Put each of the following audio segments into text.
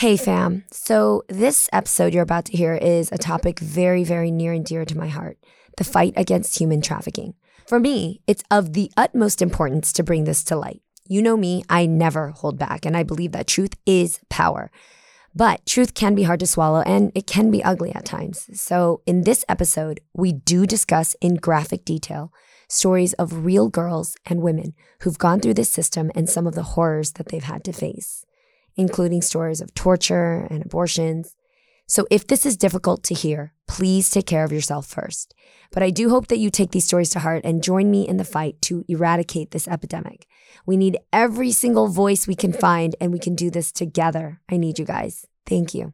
Hey, fam. So, this episode you're about to hear is a topic very, very near and dear to my heart the fight against human trafficking. For me, it's of the utmost importance to bring this to light. You know me, I never hold back, and I believe that truth is power. But truth can be hard to swallow and it can be ugly at times. So, in this episode, we do discuss in graphic detail stories of real girls and women who've gone through this system and some of the horrors that they've had to face including stories of torture and abortions. So if this is difficult to hear, please take care of yourself first. But I do hope that you take these stories to heart and join me in the fight to eradicate this epidemic. We need every single voice we can find, and we can do this together. I need you guys. Thank you.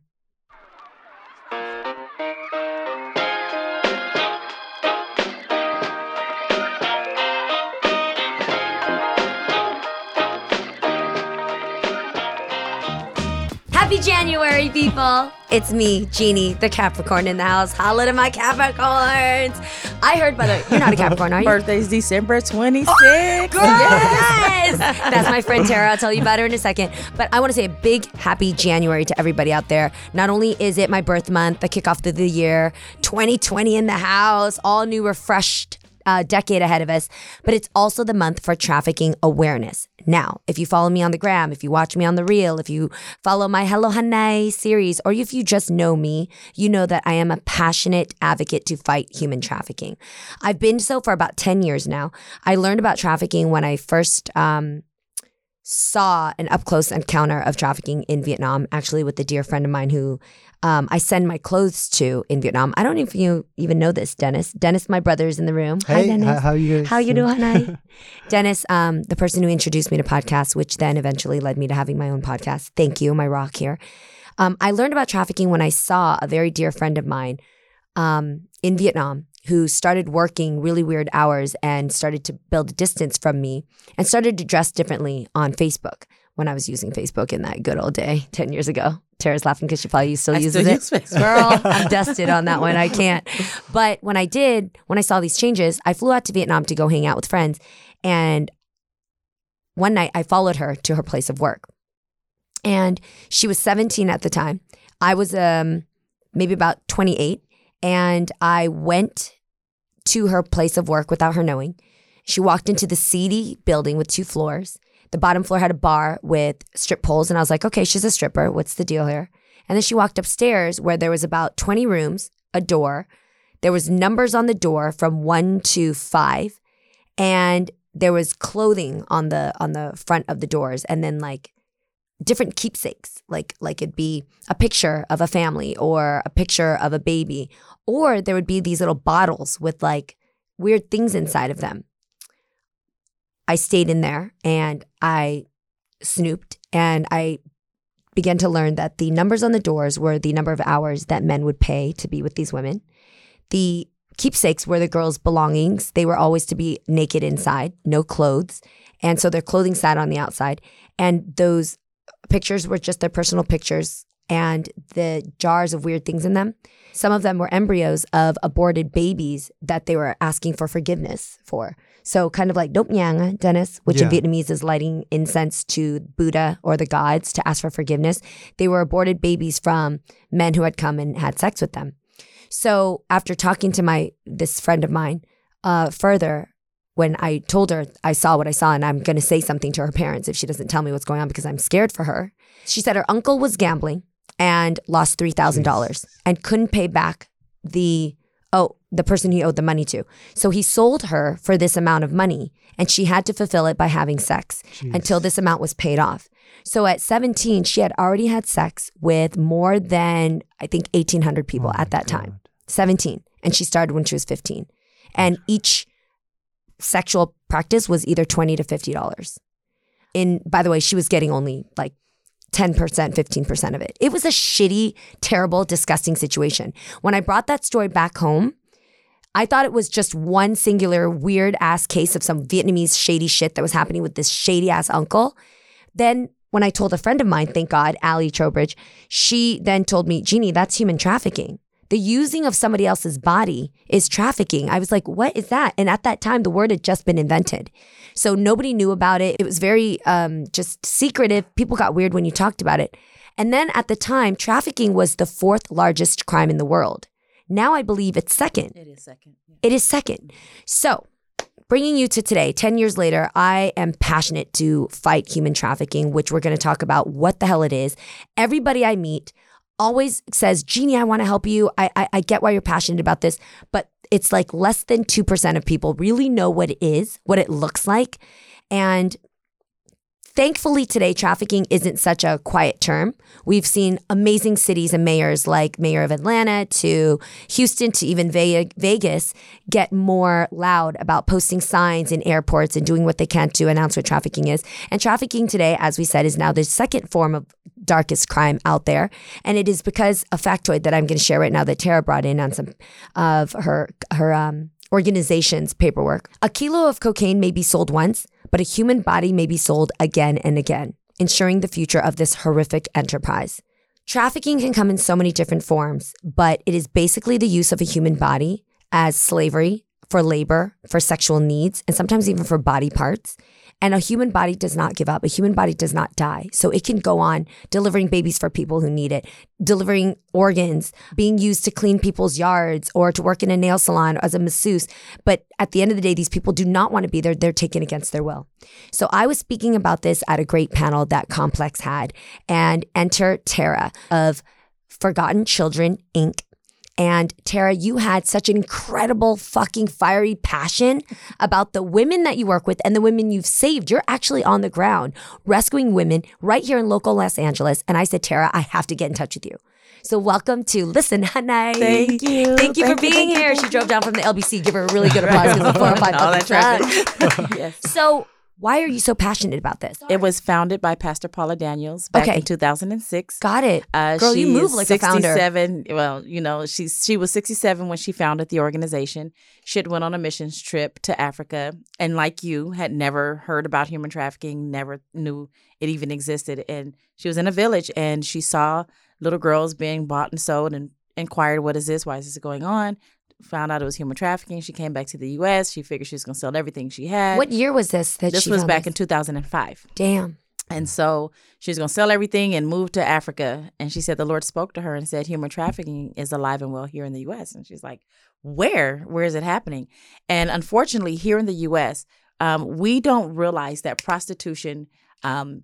Happy January, people. It's me, Jeannie, the Capricorn in the house. Holla to my Capricorns. I heard, by the way, you're not a Capricorn, are you? Birthday's December 26th. Yes! That's my friend Tara. I'll tell you about her in a second. But I want to say a big happy January to everybody out there. Not only is it my birth month, the kickoff of the year, 2020 in the house, all new, refreshed uh, decade ahead of us, but it's also the month for trafficking awareness. Now, if you follow me on the gram, if you watch me on the reel, if you follow my Hello Hunnay series, or if you just know me, you know that I am a passionate advocate to fight human trafficking. I've been so for about 10 years now. I learned about trafficking when I first um, saw an up close encounter of trafficking in Vietnam, actually, with a dear friend of mine who um, I send my clothes to in Vietnam. I don't know if you even know this, Dennis. Dennis, my brother's in the room. Hey, Hi, Dennis. h- how you guys? How you doing, honey? Dennis, um, the person who introduced me to podcasts, which then eventually led me to having my own podcast. Thank you, my rock here. Um, I learned about trafficking when I saw a very dear friend of mine um, in Vietnam who started working really weird hours and started to build a distance from me and started to dress differently on Facebook when I was using Facebook in that good old day 10 years ago. Tara's laughing because she probably still I uses still it. Facebook. Girl, I'm dusted on that one. I can't. But when I did, when I saw these changes, I flew out to Vietnam to go hang out with friends. And one night I followed her to her place of work. And she was 17 at the time. I was um, maybe about 28. And I went to her place of work without her knowing. She walked into the seedy building with two floors. The bottom floor had a bar with strip poles. And I was like, okay, she's a stripper. What's the deal here? And then she walked upstairs where there was about 20 rooms, a door. There was numbers on the door from one to five. And there was clothing on the on the front of the doors and then like different keepsakes like like it'd be a picture of a family or a picture of a baby or there would be these little bottles with like weird things inside of them i stayed in there and i snooped and i began to learn that the numbers on the doors were the number of hours that men would pay to be with these women the keepsakes were the girls' belongings. They were always to be naked inside, no clothes. And so their clothing sat on the outside. And those pictures were just their personal pictures and the jars of weird things in them. Some of them were embryos of aborted babies that they were asking for forgiveness for. So kind of like Dop Nhang, Dennis, which in Vietnamese is lighting incense to Buddha or the gods to ask for forgiveness. They were aborted babies from men who had come and had sex with them. So after talking to my this friend of mine uh, further, when I told her I saw what I saw and I'm going to say something to her parents if she doesn't tell me what's going on because I'm scared for her, she said her uncle was gambling and lost three thousand dollars and couldn't pay back the oh the person he owed the money to. So he sold her for this amount of money and she had to fulfill it by having sex until this amount was paid off. So at 17, she had already had sex with more than I think 1800 people Oh at that time. 17 and she started when she was 15 and each sexual practice was either 20 to 50 dollars. In by the way she was getting only like 10% 15% of it. It was a shitty terrible disgusting situation. When i brought that story back home i thought it was just one singular weird ass case of some vietnamese shady shit that was happening with this shady ass uncle. Then when i told a friend of mine thank god Ali trowbridge she then told me jeannie that's human trafficking the using of somebody else's body is trafficking. I was like, what is that? And at that time, the word had just been invented. So nobody knew about it. It was very um, just secretive. People got weird when you talked about it. And then at the time, trafficking was the fourth largest crime in the world. Now I believe it's second. It is second. Yeah. It is second. So, bringing you to today, 10 years later, I am passionate to fight human trafficking, which we're going to talk about what the hell it is. Everybody I meet always says, Jeannie, I want to help you. I, I, I get why you're passionate about this, but it's like less than 2% of people really know what it is, what it looks like. And Thankfully, today, trafficking isn't such a quiet term. We've seen amazing cities and mayors like Mayor of Atlanta to Houston to even Vegas get more loud about posting signs in airports and doing what they can to announce what trafficking is. And trafficking today, as we said, is now the second form of darkest crime out there. And it is because a factoid that I'm going to share right now that Tara brought in on some of her, her, um, organization's paperwork. A kilo of cocaine may be sold once, but a human body may be sold again and again, ensuring the future of this horrific enterprise. Trafficking can come in so many different forms, but it is basically the use of a human body as slavery for labor, for sexual needs, and sometimes even for body parts. And a human body does not give up. A human body does not die. So it can go on delivering babies for people who need it, delivering organs, being used to clean people's yards or to work in a nail salon as a masseuse. But at the end of the day, these people do not want to be there. They're taken against their will. So I was speaking about this at a great panel that Complex had and enter Tara of Forgotten Children, Inc. And Tara, you had such an incredible fucking fiery passion about the women that you work with and the women you've saved. You're actually on the ground rescuing women right here in local Los Angeles. And I said, Tara, I have to get in touch with you. So welcome to Listen Honey. Thank you. Thank you Thank for you, being you, here. She drove down from the LBC. Give her a really good applause because the four or five that's right. trust. yes. So why are you so passionate about this? It was founded by Pastor Paula Daniels back Okay. in 2006. Got it. Uh, Girl, you she move like a founder. 67. Well, you know, she's she was 67 when she founded the organization. She had went on a missions trip to Africa, and like you, had never heard about human trafficking, never knew it even existed. And she was in a village, and she saw little girls being bought and sold, and inquired, "What is this? Why is this going on?" Found out it was human trafficking. She came back to the U.S. She figured she was going to sell everything she had. What year was this that this she was back this? in 2005. Damn. And so she was going to sell everything and move to Africa. And she said the Lord spoke to her and said, human trafficking is alive and well here in the US. And she's like, where? Where is it happening? And unfortunately, here in the US, um, we don't realize that prostitution. Um,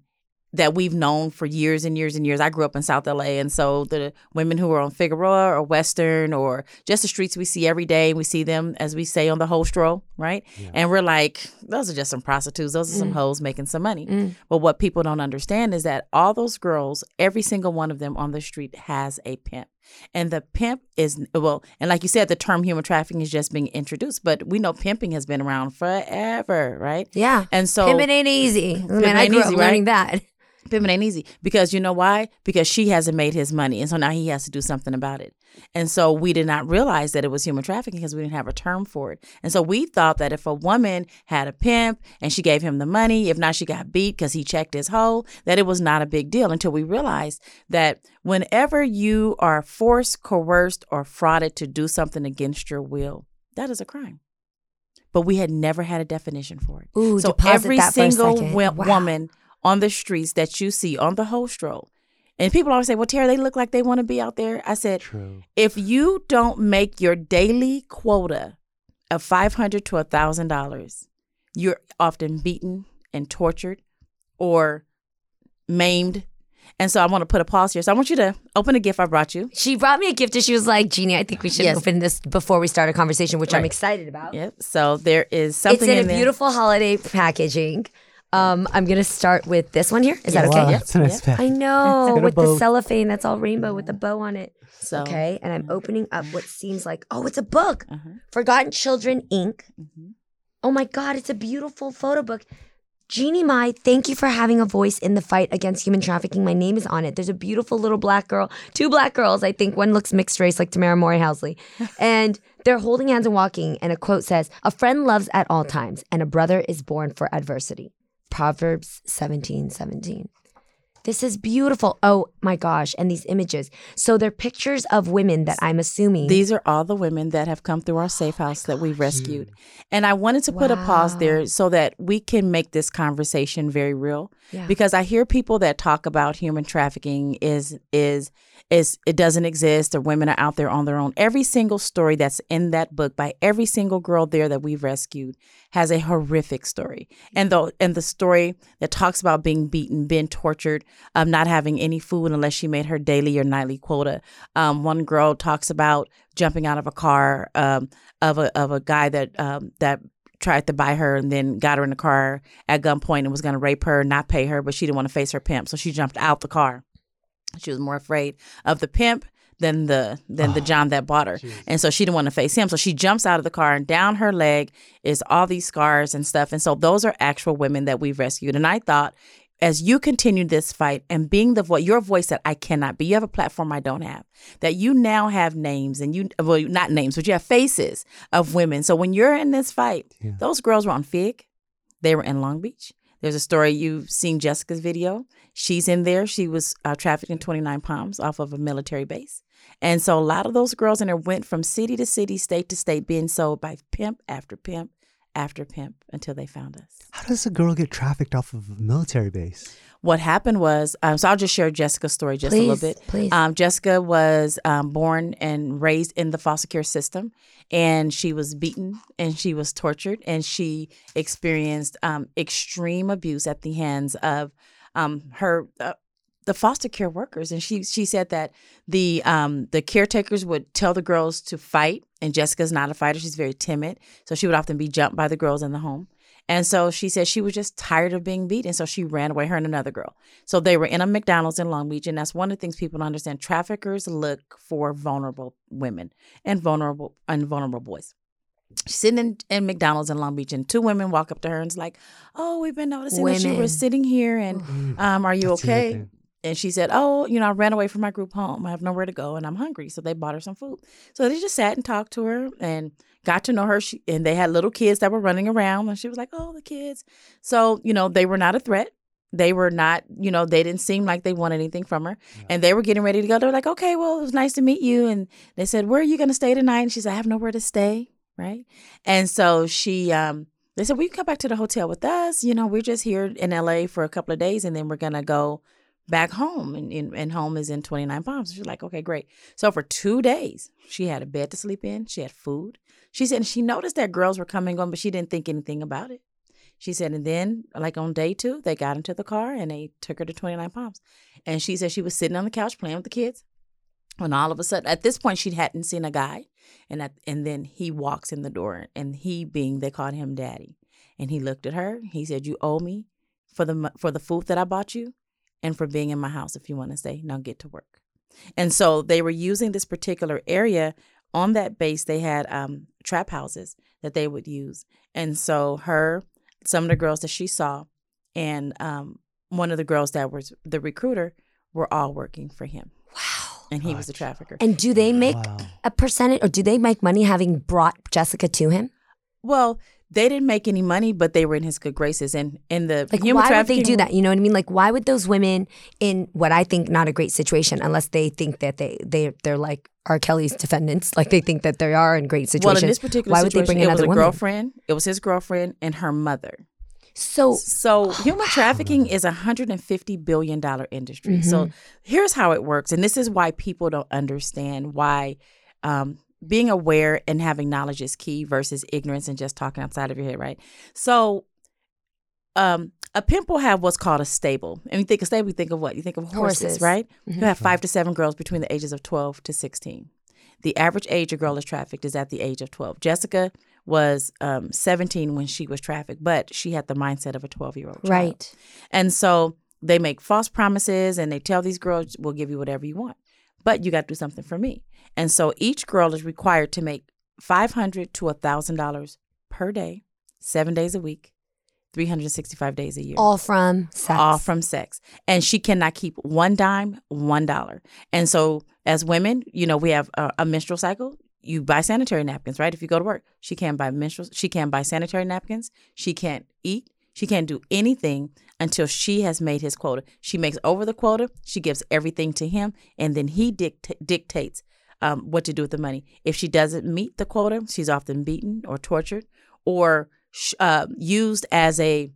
that we've known for years and years and years. I grew up in South LA, and so the women who are on Figueroa or Western or just the streets we see every day, we see them as we say on the whole stroll, right? And we're like, those are just some prostitutes. Those are some hoes making some money. Mm. But what people don't understand is that all those girls, every single one of them on the street has a pimp. And the pimp is, well, and like you said, the term human trafficking is just being introduced, but we know pimping has been around forever, right? Yeah. And so Pimping ain't easy. Man, I ain't grew up easy, learning that. Pimping ain't easy because you know why? Because she hasn't made his money. And so now he has to do something about it. And so we did not realize that it was human trafficking because we didn't have a term for it. And so we thought that if a woman had a pimp and she gave him the money, if not, she got beat because he checked his hole, that it was not a big deal until we realized that whenever you are forced, coerced, or frauded to do something against your will, that is a crime. But we had never had a definition for it. Ooh, so every that for a single wo- Wow. woman on the streets that you see on the whole stroll. And people always say, well, Tara, they look like they want to be out there. I said, True. if you don't make your daily quota of 500 to a thousand dollars, you're often beaten and tortured or maimed. And so I want to put a pause here. So I want you to open a gift I brought you. She brought me a gift and she was like, Jeannie, I think we should Yes. open this before we start a conversation, which I'm excited about. Yep. So there is something it's in, a there. beautiful holiday packaging. Um, I'm gonna start with this one here. Is that okay? Wow, Yep, that's a nice yep. pack. I know got a with the cellophane that's all rainbow with the bow on it. So Okay, and I'm opening up what seems like oh, it's a book. Uh-huh. Forgotten Children Inc. Mhm. Oh my God, it's a beautiful photo book. Jeannie Mai, thank you for having a voice in the fight against human trafficking. My name is on it. There's a beautiful little black girl, two black girls, I think. One looks mixed race like Tamera Mowry-Housley. and they're holding hands and walking. And a quote says, A friend loves at all times, and a brother is born for adversity. Proverbs 17 17. This is beautiful. Oh my gosh. And these images. So they're pictures of women that I'm assuming. These are all the women that have come through our oh safe house that we've rescued. And I wanted to put a pause there so that we can make this conversation very real. Yeah. Because I hear people that talk about human trafficking is is it doesn't exist or women are out there on their own. Every single story that's in that book by every single girl there that we've rescued has a horrific story. And the and the story that talks about being beaten, being tortured, um, not having any food unless she made her daily or nightly quota. Um, one girl talks about jumping out of a car um, of a of a guy that um, that tried to buy her and then got her in the car at gunpoint and was going to rape her, not pay her, but she didn't want to face her pimp, so she jumped out the car. She was more afraid of the pimp than the than the ah, John that bought her. And so she didn't want to face him. So she jumps out of the car and down her leg is all these scars and stuff. And so those are actual women that we've rescued. And I thought as you continue this fight and being the voice, your voice that I cannot be, you have a platform I don't have, that you now have names and you, well, not names, but you have faces of women. So when you're in this fight, those girls were on FIG, they were in Long Beach. There's a story you've seen Jessica's video. She's in there. She was uh, trafficked in 29 Palms off of a military base. And so a lot of those girls in there went from city to city, state to state, being sold by pimp after pimp after pimp until they found us. How does a girl get trafficked off of a military base? What happened was, um, so I'll just share Jessica's story just a little bit. please. Um, Jessica was um, born and raised in the foster care system, and she was beaten and she was tortured, and she experienced um, extreme abuse at the hands of um, her. Uh, the foster care workers, and she she said that the um the caretakers would tell the girls to fight, and Jessica's not a fighter; she's very timid, so she would often be jumped by the girls in the home. And so she said she was just tired of being beat. And so she ran away, her and another girl. So they were in a McDonald's in Long Beach. And that's one of the things people don't understand. Traffickers look for vulnerable women and vulnerable and vulnerable boys. She's sitting in, in McDonald's in Long Beach, and two women walk up to her and it's like, Oh, we've been noticing that you were sitting here and um, are you That's the okay? And she said, Oh, you know, I ran away from my group home. I have nowhere to go and I'm hungry. So they bought her some food. So they just sat and talked to her and got to know her. She, and they had little kids that were running around. And she was like, Oh, the kids. So, you know, they were not a threat. They were not, you know, they didn't seem like they wanted anything from her. And they were getting ready to go. They were like, Okay, well, it was nice to meet you. And they said, Where are you going to stay tonight? And she said, I have nowhere to stay. Right. And so she, um, they said, Well, you can come back to the hotel with us. You know, we're just here in LA for a couple of days and then we're going to go back home and, and, and home is in 29 palms. She's like okay great. So for two days she had a bed to sleep in she had food. She said she noticed that girls were coming on but she didn't think anything about it. She said and then like on day two they got into the car and they took her to 29 palms. And she said she was sitting on the couch playing with the kids when all of a sudden at this point she hadn't seen a guy and at, and then he walks in the door and he being they called him daddy. And he looked at her he said you owe me for the for the food that i bought you and for being in my house if you want to stay. Now get to work. And so they were using this particular area on that base. They had um, trap houses that they would use. And so her, some of the girls that she saw, and um, one of the girls that was the recruiter were all working for him. Wow. And he was a trafficker. And do they make Wow. a percentage or do they make money having brought Jessica to him? Well, they didn't make any money, but they were in his good graces. And in the Like, human why would they do that? You know what I mean? Like, why would those women in what I think not a great situation, unless they think that they they they're like R. Kelly's defendants, like they think that they are in great situations. Well, in this particular why would they bring it was another a woman? girlfriend. It was his girlfriend and her mother. So So human trafficking is a hundred and fifty billion dollar industry. So here's how it works, and this is why people don't understand why um, being aware and having knowledge is key versus ignorance and just talking outside of your head, right? So. Um, a pimp will have what's called a stable. And you think of stable, you think of what? You think of horses, Horses. right? You have five to seven girls between the ages of 12 to 16. The average age a girl is trafficked is at the age of 12. Jessica was um, 17 when she was trafficked, but she had the mindset of a 12 year old. right, And so they make false promises and they tell these girls, we'll give you whatever you want, but you got to do something for me. And so each girl is required to make 500 to $1,000 per day, seven days a week, 365 days a year all from sex. all from sex. And she cannot keep one dime, one dollar. And so, as women, you know, we have a, a menstrual cycle. You buy sanitary napkins, right? If you go to work, she can't buy menstrual. She can't buy sanitary napkins. She can't eat. She can't do anything until she has made his quota. She makes over the quota, she gives everything to him, and then he dict- dictates um, what to do with the money. If she doesn't meet the quota, she's often beaten or tortured or uh, used as a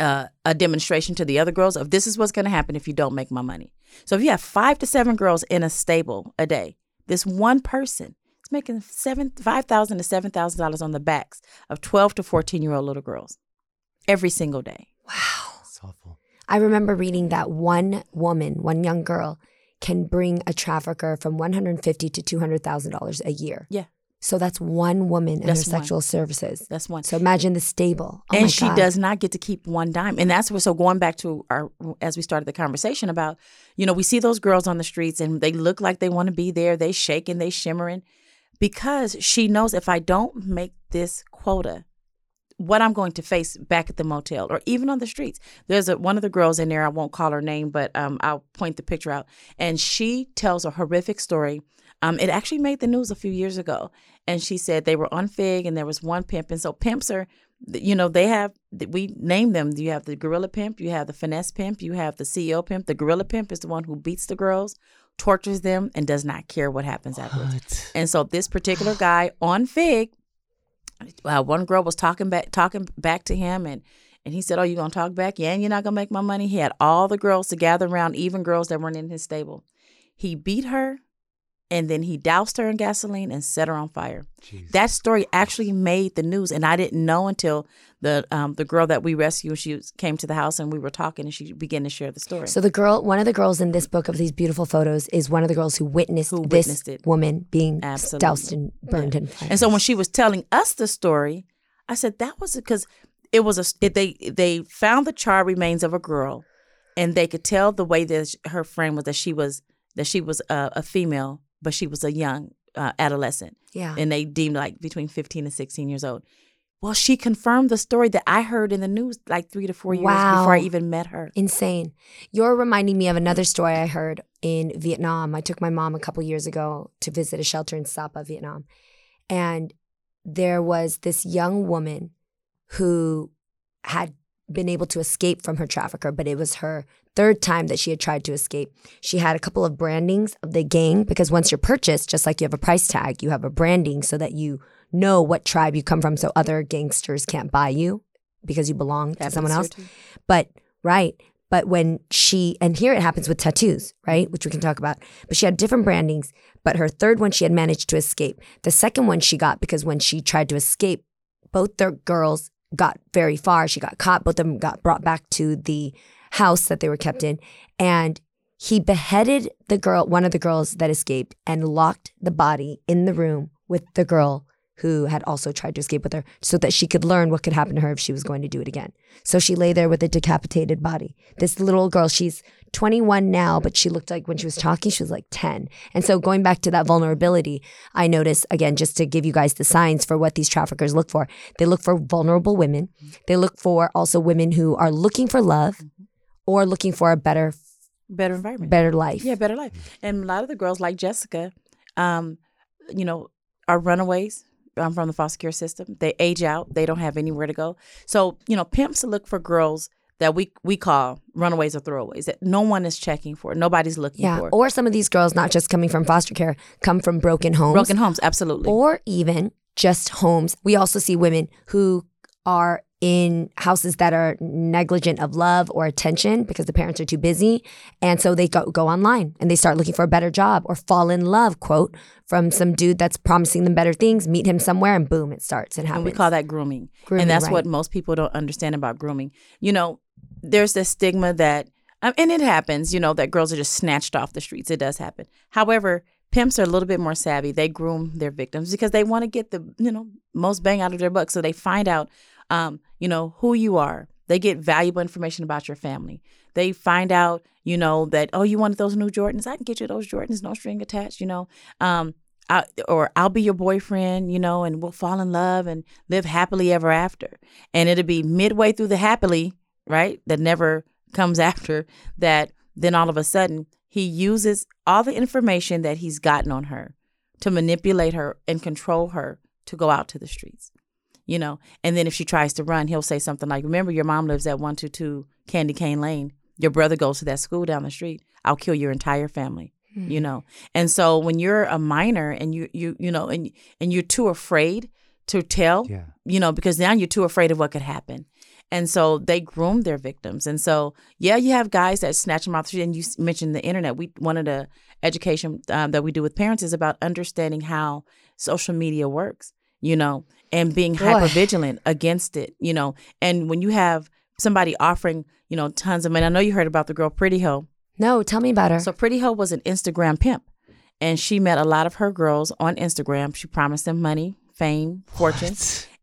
uh, a demonstration to the other girls of this is what's going to happen if you don't make my money. So if you have five to seven girls in a stable a day, this one person is making seven five thousand to seven thousand dollars on the backs of twelve to fourteen year old little girls every single day. Wow. It's awful. I remember reading that one woman, one young girl, can bring a trafficker from one hundred fifty to two hundred thousand dollars a year. Yeah. So that's one woman and That's her one. sexual services. That's one. So imagine the stable. Oh my and she God. does not get to keep one dime and that's what so going back to our as we started the conversation about you know we see those girls on the streets and they look like they want to be there they shaking they shimmering because she knows if i don't make this quota what i'm going to face back at the motel or even on the streets. There's a, one of the girls in there i won't call her name but um, i'll point the picture out. And she tells a horrific story. Um, it actually made the news a few years ago. And she said they were on fig and there was one pimp. And so pimps are you know they have we name them. You have the gorilla pimp you have the finesse pimp you have the ceo pimp. The gorilla pimp is the one who beats the girls tortures them and does not care what happens afterwards. And so this particular guy on fig uh, one girl was talking back talking back to him and and he said oh you gonna talk back? Yeah and you're not gonna make my money. He had all the girls to gather around even girls that weren't in his stable. He beat her and then he doused her in gasoline and set her on fire Jeez. that story actually made the news, and I didn't know until the um, the girl that we rescued. She was- came to the house, and we were talking, and she began to share the story. So the girl, one of the girls in this book of these beautiful photos, is one of the girls who witnessed Who this witnessed it. woman being Absolutely. doused and burned in fire. and so when she was telling us the story, I said that was because it was a it, they they found the charred remains of a girl, and they could tell the way that her friend was that she was that she was a, a female, but she was a young uh, adolescent. yeah, and they deemed like between 15 and 16 years old. Well, she confirmed the story that I heard in the news like three to four years before I even met her. insane. You're reminding me of another story I heard in Vietnam. I took my mom a couple years ago to visit a shelter in Sapa, Vietnam, and there was this young woman who had been able to escape from her trafficker, but it was her third time that she had tried to escape. She had a couple of brandings of the gang because once you're purchased, just like you have a price tag, you have a branding so that you know what tribe you come from so other gangsters can't buy you because you belong to someone else. too. But right. But when she and here it happens with tattoos, right? Which we can talk about. But she had different brandings. But her third one she had managed to escape. The second one she got because when she tried to escape, both the girls got very far. She got caught. Both of them got brought back to the house that they were kept in. And he beheaded the girl, one of the girls that escaped, and locked the body in the room with the girl who had also tried to escape with her so that she could learn what could happen to her if she was going to do it again. So she lay there with a decapitated body. This little girl, she's 21 now, but she looked like when she was talking, she was like 10. And so going back to that vulnerability, I notice again, just to give you guys the signs for what these traffickers look for, they look for vulnerable women. They look for also women who are looking for love or looking for a better, Better environment. better life. Yeah, better life. And a lot of the girls like Jessica, um, you know, are runaways um, from the foster care system. They age out. They don't have anywhere to go. So, you know, pimps look for girls that we we call runaways or throwaways that no one is checking for. Nobody's looking Yeah. for. Or some of these girls, not just coming from foster care, come from broken homes. Broken homes, absolutely. or even just homes. We also see women who are in houses that are negligent of love or attention because the parents are too busy. And so they go, go online and they start looking for a better job or fall in love, quote, from some dude that's promising them better things, meet him somewhere, and boom, it starts. It happens. and we call that grooming. Grooming, and that's right. what most people don't understand about grooming. You know, there's this stigma that, um, and it happens, you know, that girls are just snatched off the streets. It does happen. However, pimps are a little bit more savvy. They groom their victims because they want to get the, you know, most bang out of their buck. So they find out, um, you know, who you are. They get valuable information about your family. They find out, you know, that oh, you wanted those new Jordans. I can get you those Jordans, no string attached. You know, um, I, or I'll be your boyfriend, you know, and we'll fall in love and live happily ever after. And it'll be midway through the happily, right? That never comes after that. Then all of a sudden, he uses all the information that he's gotten on her to manipulate her and control her to go out to the streets. You know. And then if she tries to run, he'll say something like, "Remember, your mom lives at one two two Candy Cane Lane. Your brother goes to that school down the street. I'll kill your entire family." You know. And so when you're a minor and you you you know and and you're too afraid to tell, Yeah. you know, because now you're too afraid of what could happen. And so they groom their victims. And so, yeah, you have guys that snatch them off the street. And you mentioned the internet. We one of the education um, that we do with parents is about understanding how social media works, you know, and being hyper vigilant against it, you know. And when you have somebody offering, you know, tons of money, I know you heard about the girl Pretty Ho. No, tell me about her. So Pretty Ho was an Instagram pimp, and she met a lot of her girls on Instagram. She promised them money, fame, fortune,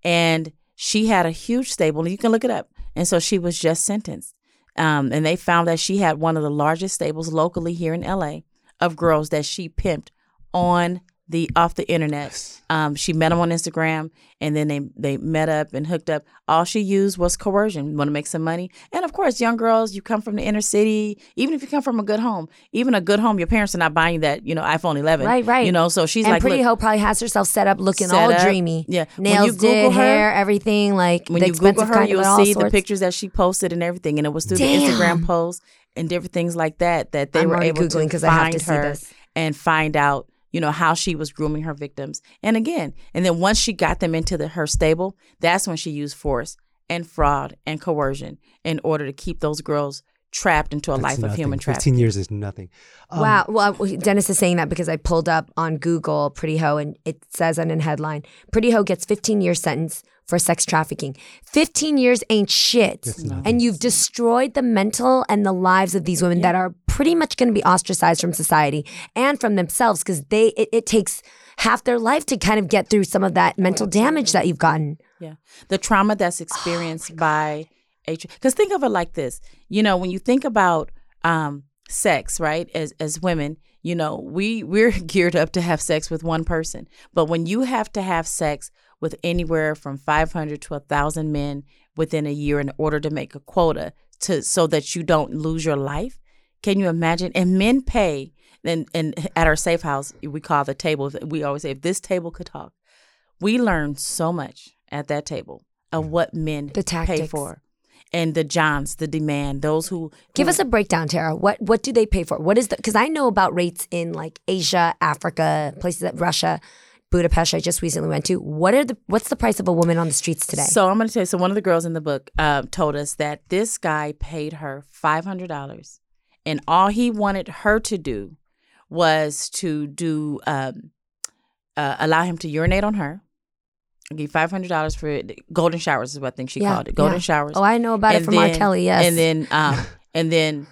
and she had a huge stable. And you can look it up. And so she was just sentenced, um, and they found that she had one of the largest stables locally here in LA of girls that she pimped on the off the internet. Um, she met him on Instagram, and then they they met up and hooked up. All she used was coercion. Want to make some money, and of course, young girls, you come from the inner city. Even if you come from a good home, even a good home, your parents are not buying that you know iPhone 11. Right, right. You know, so she's and like, Pretty look, Ho probably has herself set up looking Set all up. dreamy. Yeah. When you Nails Google did, her- hair, everything. Like when the you Google expensive her, you'll of all see the pictures that she posted and everything, and it was through Damn. the Instagram posts and different things like that that they I'm were able Googling to 'cause I have find to see her this. and find out, you know, how she was grooming her victims. And again, and then once she got them into the, her stable, that's when she used force and fraud and coercion in order to keep those girls trapped into a That's life of human trafficking. 15 years is nothing. Um, wow. Well, Dennis is saying that because I pulled up on Google Pretty Ho and it says on a headline Pretty Ho gets 15 year sentence for sex trafficking. 15 years ain't shit. It's. And you've destroyed the mental and the lives of these women that are pretty much going to be ostracized from society and from themselves because they it, it takes half their life to kind of get through some of that mental damage that you've gotten. Yeah. The trauma that's experienced by a because think of it like this. You know, when you think about um sex, right? As as women, you know, we we're geared up to have sex with one person. But when you have to have sex with anywhere from 500 to 1000 men within a year in order to make a quota to so that you don't lose your life, can you imagine? And men pay and and at our safe house, we call the table. We always say if this table could talk we learned so much at that table of what men The pay for and the johns the demand those who Give who- us a breakdown, Tara. What what do they pay for? What is the because I know about rates in like Asia, Africa, places that Russia, Budapest. I just recently went to. What are the what's the price of a woman on the streets today? so i'm going to tell you so one of the girls in the book uh, told us that this guy paid her $500 and all he wanted her to do was to do um, uh, allow him to urinate on her give $500 for it. golden showers is what i think she Yeah, called it golden yeah. showers oh, I know about it from then- Kelly. Yes, And then um and then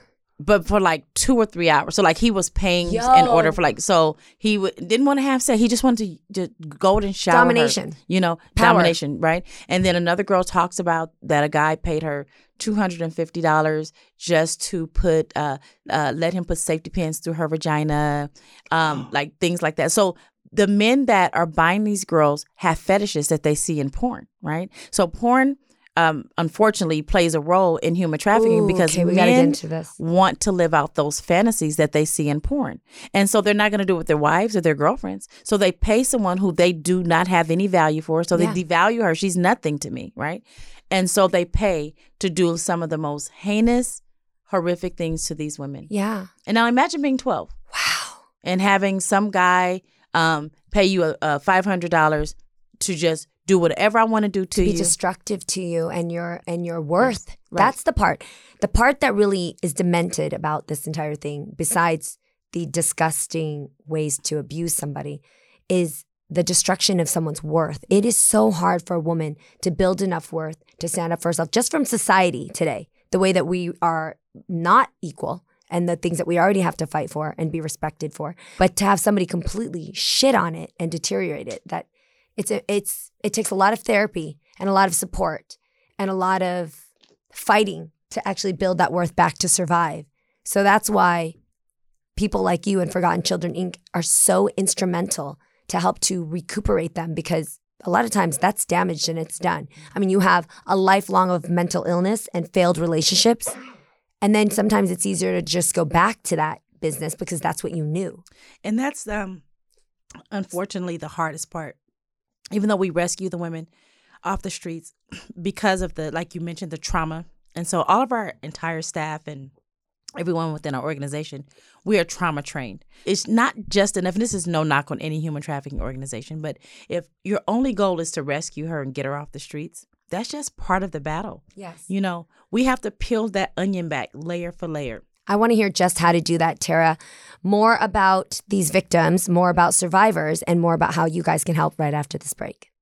but for like two or three hours. So like he was paying in order for like so he w- didn't want to have sex. He just wanted to, to golden shower her, Domination. you know, Power. domination, right? And then another girl talks about that a guy paid her two hundred and fifty dollars just to put uh uh let him put safety pins through her vagina, um like things like that. So the men that are buying these girls have fetishes that they see in porn, right? So porn um, unfortunately plays a role in human trafficking Ooh, because okay, we gotta get men into this. want to live out those fantasies that they see in porn. And so they're not going to do it with their wives or their girlfriends. So they pay someone who they do not have any value for. So they Yeah. devalue her. She's nothing to me, right? And so they pay to do some of the most heinous, horrific things to these women. yeah. And now imagine being 12 Wow. and having some guy um, pay you a, a $500 to just do whatever I want to do to, to be you. destructive to you and your and your worth. right. That's the part. The part that really is demented about this entire thing, besides the disgusting ways to abuse somebody, is the destruction of someone's worth. It is so hard for a woman to build enough worth to stand up for herself just from society today, the way that we are not equal and the things that we already have to fight for and be respected for. But to have somebody completely shit on it and deteriorate it, that it's a, it's it takes a lot of therapy and a lot of support and a lot of fighting to actually build that worth back to survive. So that's why people like you and Forgotten Children Inc. are so instrumental to help to recuperate them because a lot of times that's damaged and it's done. I mean, you have a lifelong of mental illness and failed relationships. And then sometimes it's easier to just go back to that business because that's what you knew. And that's um unfortunately the hardest part. Even though we rescue the women, off the streets because of the like you mentioned the trauma. And so all of our entire staff and everyone within our organization, we are trauma trained. It's not just enough, and this is no knock on any human trafficking organization, but if your only goal is to rescue her and get her off the streets, that's just part of the battle. Yes. You know, we have to peel that onion back layer for layer. I want to hear just how to do that, Tara. More about these victims, more about survivors, and more about how you guys can help right after this break.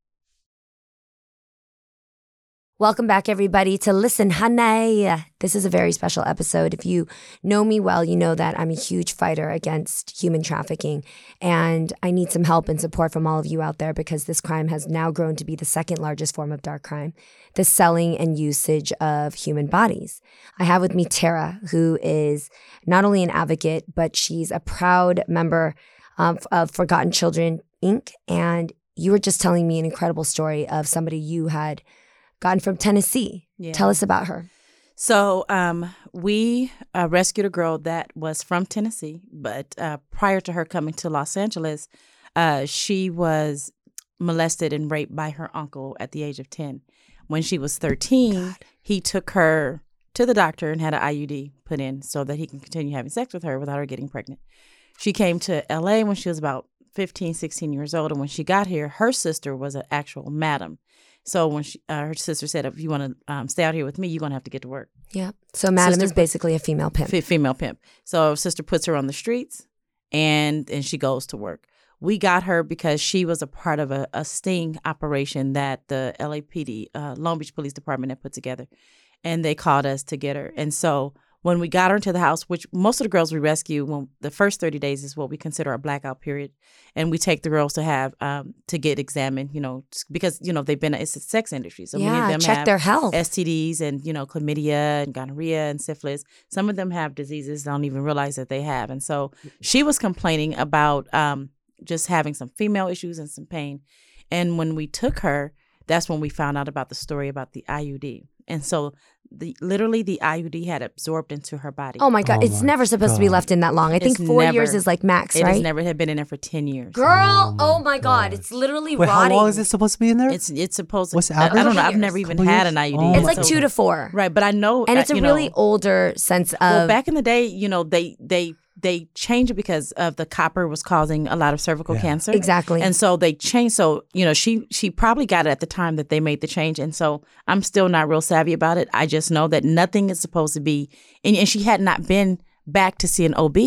Welcome back, everybody, to Listen Honey. This is a very special episode. If you know me well, you know that I'm a huge fighter against human trafficking. And I need some help and support from all of you out there because this crime has now grown to be the second largest form of dark crime the selling and usage of human bodies. I have with me Tara, who is not only an advocate, but she's a proud member of, of Forgotten Children, Inc. And you were just telling me an incredible story of somebody you had gotten from Tennessee. Yeah. Tell us about her. So um, we uh, rescued a girl that was from Tennessee, but uh, prior to her coming to Los Angeles, uh, she was molested and raped by her uncle at the age of 10. When she was 13, he took her to the doctor and had an IUD put in so that he can continue having sex with her without her getting pregnant. She came to LA when she was about 15, 16 years old. And when she got here, her sister was an actual madam. So when she, uh, her sister said, if you want to um, stay out here with me, you're going to have to get to work. Yeah. So Madam Sister- is basically a female pimp. F- female pimp. So sister puts her on the streets and and she goes to work. We got her because she was a part of a, a sting operation that the LAPD, uh, Long Beach Police Department, had put together, and they called us to get her. And so when we got her into the house, which most of the girls we rescue, when the first thirty days is what we consider a blackout period, and we take the girls to have um, to get examined, you know, because you know they've been it's a sex industry, so many of yeah. them Check have their health. STDs and you know chlamydia and gonorrhea and syphilis. Some of them have diseases they don't even realize that they have. And so she was complaining about um, just having some female issues and some pain. And when we took her, that's when we found out about the story about the IUD. And so the literally the IUD had absorbed into her body. oh my God. Oh it's my never supposed to be left in that long. I think It's four years is like max, it right? has never had been in there for ten years. Girl, Oh oh my my God. God. It's literally Wait, rotting. how long is it supposed to be in there? It's it's supposed to. What's the I, I don't average? know. I've never even Couple had years? an IUD. Oh It's like So- two to four. Right, but I know, And it's a really know, older sense of. well back in the day you know they they they changed it because of the copper was causing a lot of cervical Yeah. cancer. Exactly. and so they changed so you know she she probably got it at the time that they made the change. And so i'm still not real savvy about it. I just know that nothing is supposed to be and, and she had not been back to see an ob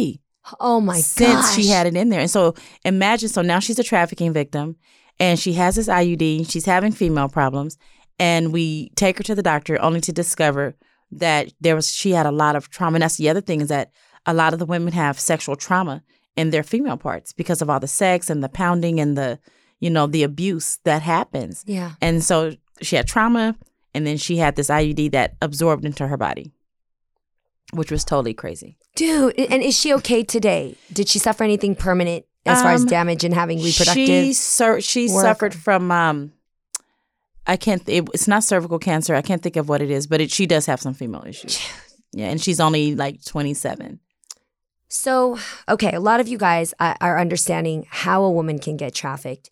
oh my since she had it in there. And so imagine so now she's a trafficking victim and she has this iud she's having female problems and we take her to the doctor only to discover that there was she had a lot of trauma. And that's the other thing is that a lot of the women have sexual trauma in their female parts because of all the sex and the pounding and the you know the abuse that happens Yeah. and so she had trauma and then she had this iud that absorbed into her body which was totally crazy Dude, and is she okay today? Did she suffer anything permanent as far as Um, damage and having reproductive? She sur- she work suffered from um, I can't. It, it's not cervical cancer. I can't think of what it is, but it, she does have some female issues. Yeah, and she's only like twenty seven. So, okay, a lot of you guys uh, are understanding how a woman can get trafficked.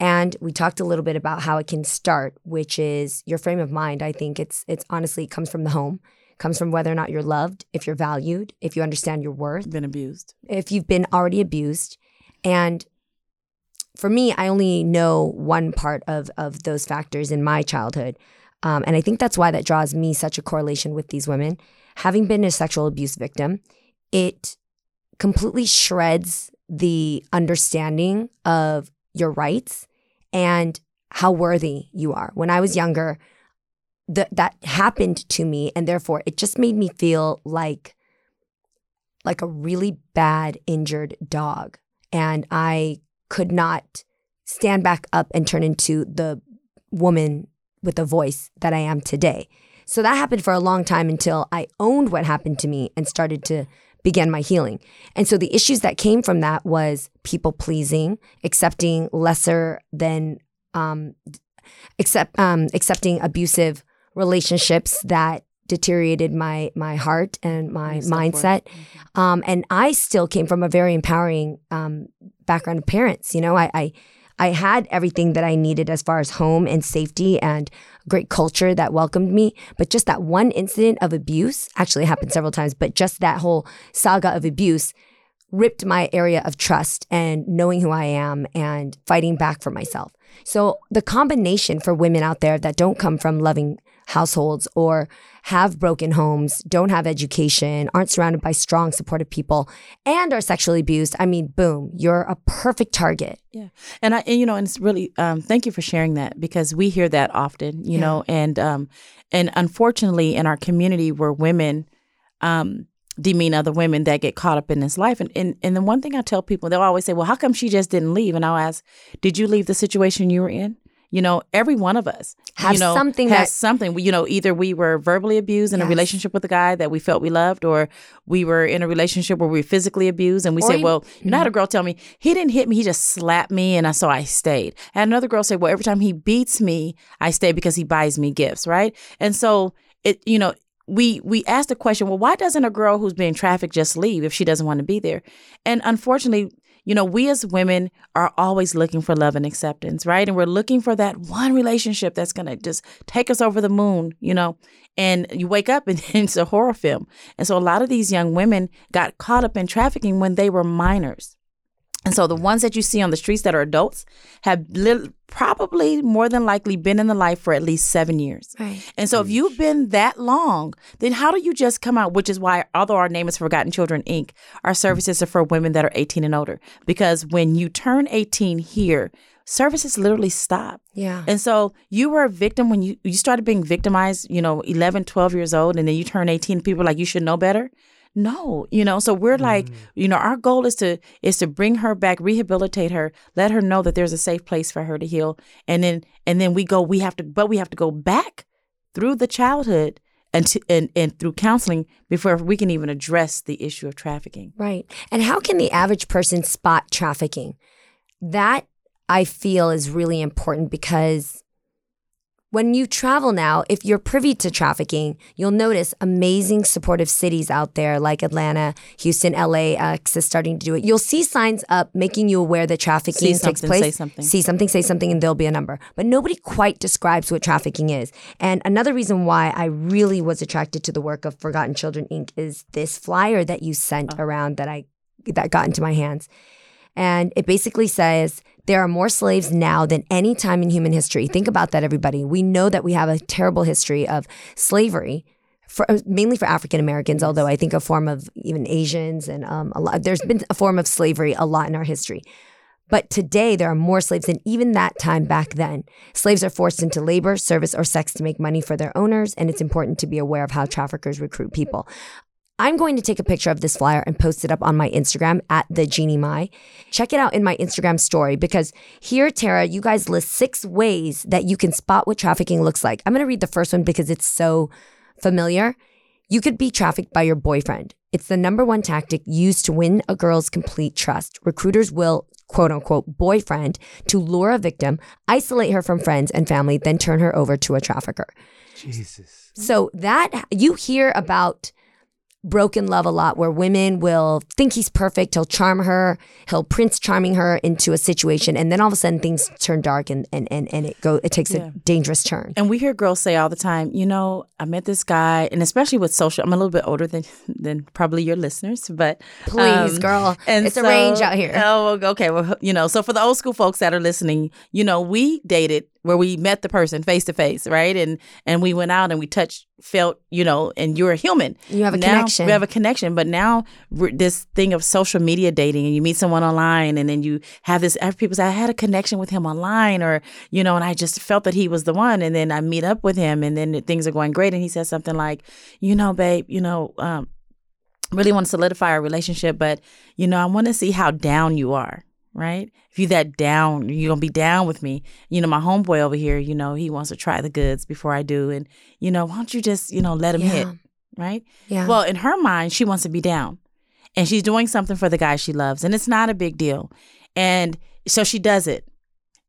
And we talked a little bit about how it can start, which is your frame of mind. I think it's it's honestly it comes from the home, comes from whether or not you're loved, if you're valued, if you understand your worth, Been abused. if you've been already abused. And for me, I only know one part of of those factors in my childhood. Um, and I think that's why that draws me such a correlation with these women. Having been a sexual abuse victim, it completely shreds the understanding of your rights and how worthy you are. When I was younger, th- that happened to me, and therefore it just made me feel like like a really bad injured dog, and I could not stand back up and turn into the woman with the voice that I am today. So that happened for a long time until I owned what happened to me and started to begin my healing. And so the issues that came from that was people pleasing, accepting lesser than um accept um accepting abusive relationships that deteriorated my my heart and my And mindset. Um, and I still came from a very empowering um, background of parents. You know, I, I I had everything that I needed as far as home and safety and great culture that welcomed me. But just that one incident of abuse actually happened several times, but just that whole saga of abuse ripped my area of trust and knowing who I am and fighting back for myself. So the combination for women out there that don't come from loving households or have broken homes, don't have education, aren't surrounded by strong, supportive people, and are sexually abused, I mean, boom, you're a perfect target. Yeah, and I, and, you know, and it's really, um, thank you for sharing that because we hear that often, you Yeah. know, and um, and unfortunately, in our community, where women, um, demean other women that get caught up in this life, and and and the one thing I tell people, they'll always say, well, how come she just didn't leave? And I'll ask, did you leave the situation you were in? You know, every one of us Have you know, something has that- something. We, you know, either we were verbally abused in a relationship with a guy that we felt we loved, or we were in a relationship where we were physically abused, and we Or said, even- "Well, you know, I had a girl tell me he didn't hit me; he just slapped me, and I so I stayed." I had another girl say, "Well, every time he beats me, I stay because he buys me gifts, right?" And so it, you know. We we asked the question, well, why doesn't a girl who's being trafficked just leave if she doesn't want to be there? And unfortunately, you know, we as women are always looking for love and acceptance, right? And we're looking for that one relationship that's going to just take us over the moon, you know. And you wake up and it's a horror film. And so a lot of these young women got caught up in trafficking when they were minors. And so the ones that you see on the streets that are adults have li- probably more than likely been in the life for at least seven years. Right. And so if you've been that long, then how do you just come out? Which is why, although our name is Forgotten Children Inc., our services are for women that are 18 and older. Because when you turn 18 here, services literally stop. Yeah. And so you were a victim when you, you started being victimized, you know, 11, 12 years old, and then you turn 18, people are like, you should know better. No, you know, so we're like, mm. you know, our goal is to is to bring her back, rehabilitate her, let her know that there's a safe place for her to heal. And then and then we go, we have to but we have to go back through the childhood and to, and, and through counseling before we can even address the issue of trafficking. Right. And how can the average person spot trafficking? That I feel is really important because when you travel now, if you're privy to trafficking, you'll notice amazing supportive cities out there like Atlanta, Houston, LAX uh, is starting to do it. You'll see signs up making you aware that trafficking See takes something, place. say something. See something, say something, and there'll be a number. But nobody quite describes what trafficking is. And another reason why I really was attracted to the work of Forgotten Children Inc. is this flyer that you sent Oh. around that I that got into my hands. And it basically says there are more slaves now than any time in human history. Think about that, everybody. We know that we have a terrible history of slavery, for, mainly for African Americans, although I think a form of even Asians and um, a lot, there's been a form of slavery a lot in our history. But today, there are more slaves than even that time back then. Slaves are forced into labor, service, or sex to make money for their owners, and it's important to be aware of how traffickers recruit people. I'm going to take a picture of this flyer and post it up on my Instagram at the Jeannie Mai. Check it out in my Instagram story because here, Tara, you guys list six ways that you can spot what trafficking looks like. I'm going to read the first one because it's so familiar. You could be trafficked by your boyfriend. It's the number one tactic used to win a girl's complete trust. Recruiters will quote unquote boyfriend to lure a victim, isolate her from friends and family, then turn her over to a trafficker. Jesus. So that you hear about broken love a lot where women will think he's perfect, he'll charm her, he'll prince charming her into a situation and then all of a sudden things turn dark and and and, and it go it takes Yeah. a dangerous turn. And we hear girls say all the time, you know, I met this guy, and especially with social, I'm a little bit older than than probably your listeners, but Please, um, girl. and it's a range out here. Oh, okay. Well, you know, so for the old school folks that are listening, you know, we dated where we met the person face to face, right? And and we went out and we touched, felt, you know, and you're a human. You have a now, connection. We have a connection, but now this thing of social media dating, and you meet someone online, and then you have this. People say, "I had a connection with him online," or you know, and I just felt that he was the one, and then I meet up with him, and then things are going great, and he says something like, "You know, babe, you know." Um, really want to solidify our relationship, but you know, I want to see how down you are, right? If you that down, you're gonna be down with me. You know, my homeboy over here, you know, he wants to try the goods before I do, and you know, why don't you just, you know, let him hit, right? Yeah. Well, in her mind, she wants to be down, and she's doing something for the guy she loves, and it's not a big deal, and so she does it.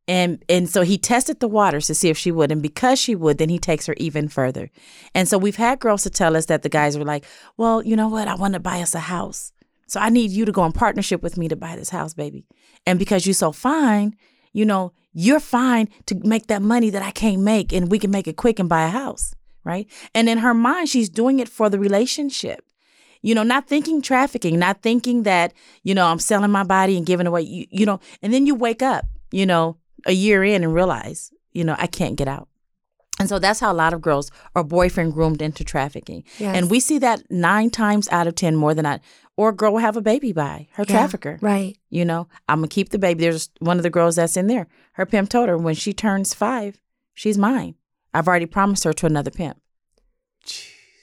And and so he tested the waters to see if she would, and because she would, then he takes her even further. And so we've had girls to tell us that the guys were like, "Well, you know what? I want to buy us a house, so I need you to go in partnership with me to buy this house, baby. And because you're so fine, you know, you're fine to make that money that I can't make and we can make it quick and buy a house, right? And in her mind, she's doing it for the relationship. You know, not thinking trafficking, not thinking that, you know, I'm selling my body and giving away, you, you know, and then you wake up, you know, a year in and realize, you know, I can't get out. And so that's how a lot of girls are boyfriend groomed into trafficking. Yes. And we see that nine times out of 10 more than I, or a girl will have a baby by her Yeah, trafficker. Right. You know, I'm gonna keep the baby. There's one of the girls that's in there. Her pimp told her when she turns five, she's mine. I've already promised her to another pimp.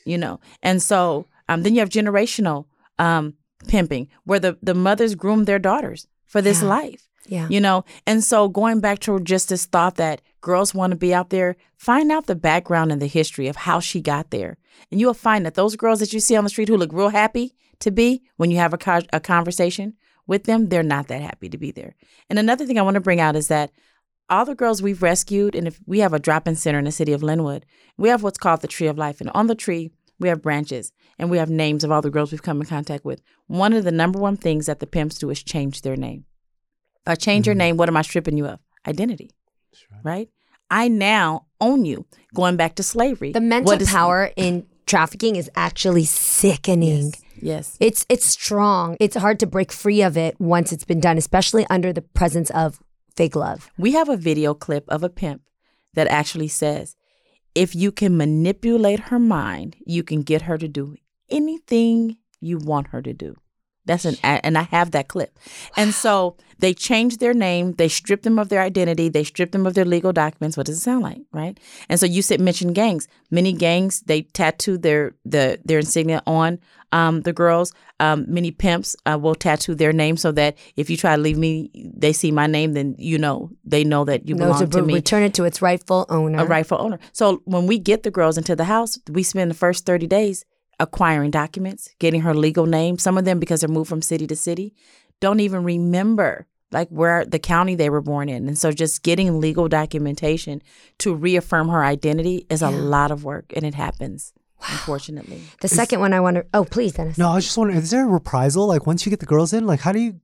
You know, and so um, then you have generational um, pimping, where the the mothers groom their daughters for this Yeah. life. Yeah. You know, and so going back to just this thought that girls want to be out there, find out the background and the history of how she got there. And you'll find that those girls that you see on the street who look real happy to be when you have a, co- a conversation with them, they're not that happy to be there. And another thing I want to bring out is that all the girls we've rescued, and if we have a drop in center in the city of Lynwood, we have what's called the Tree of Life. And on the tree, we have branches and we have names of all the girls we've come in contact with. One of the number one things that the pimps do is change their name. Uh, change your name. What am I stripping you of? Identity. Right? I now own you. Going back to slavery. The mental What is- power in trafficking is actually sickening. Yes. Yes. It's it's strong. It's hard to break free of it once it's been done, especially under the presence of fake love. We have a video clip of a pimp that actually says, if you can manipulate her mind, you can get her to do anything you want her to do. That's an and I have that clip. And so they changed their name, they stripped them of their identity, they stripped them of their legal documents. What does it sound like, right? And so you said mention gangs. Many gangs they tattoo their the their insignia on um, the girls. Um, many pimps uh, will tattoo their name so that if you try to leave me, they see my name, then you know they know that you No, belong to to me return it to its rightful owner. a rightful owner. So when we get the girls into the house, we spend the first 30 days acquiring documents, getting her legal name. Some of them, because they're moved from city to city, don't even remember like where the county they were born in. And so just getting legal documentation to reaffirm her identity is a lot of work and it happens, unfortunately. The second one I wonder. Oh, please, Dennis. No, I was just wondering, is there a reprisal? Like once you get the girls in, like how do you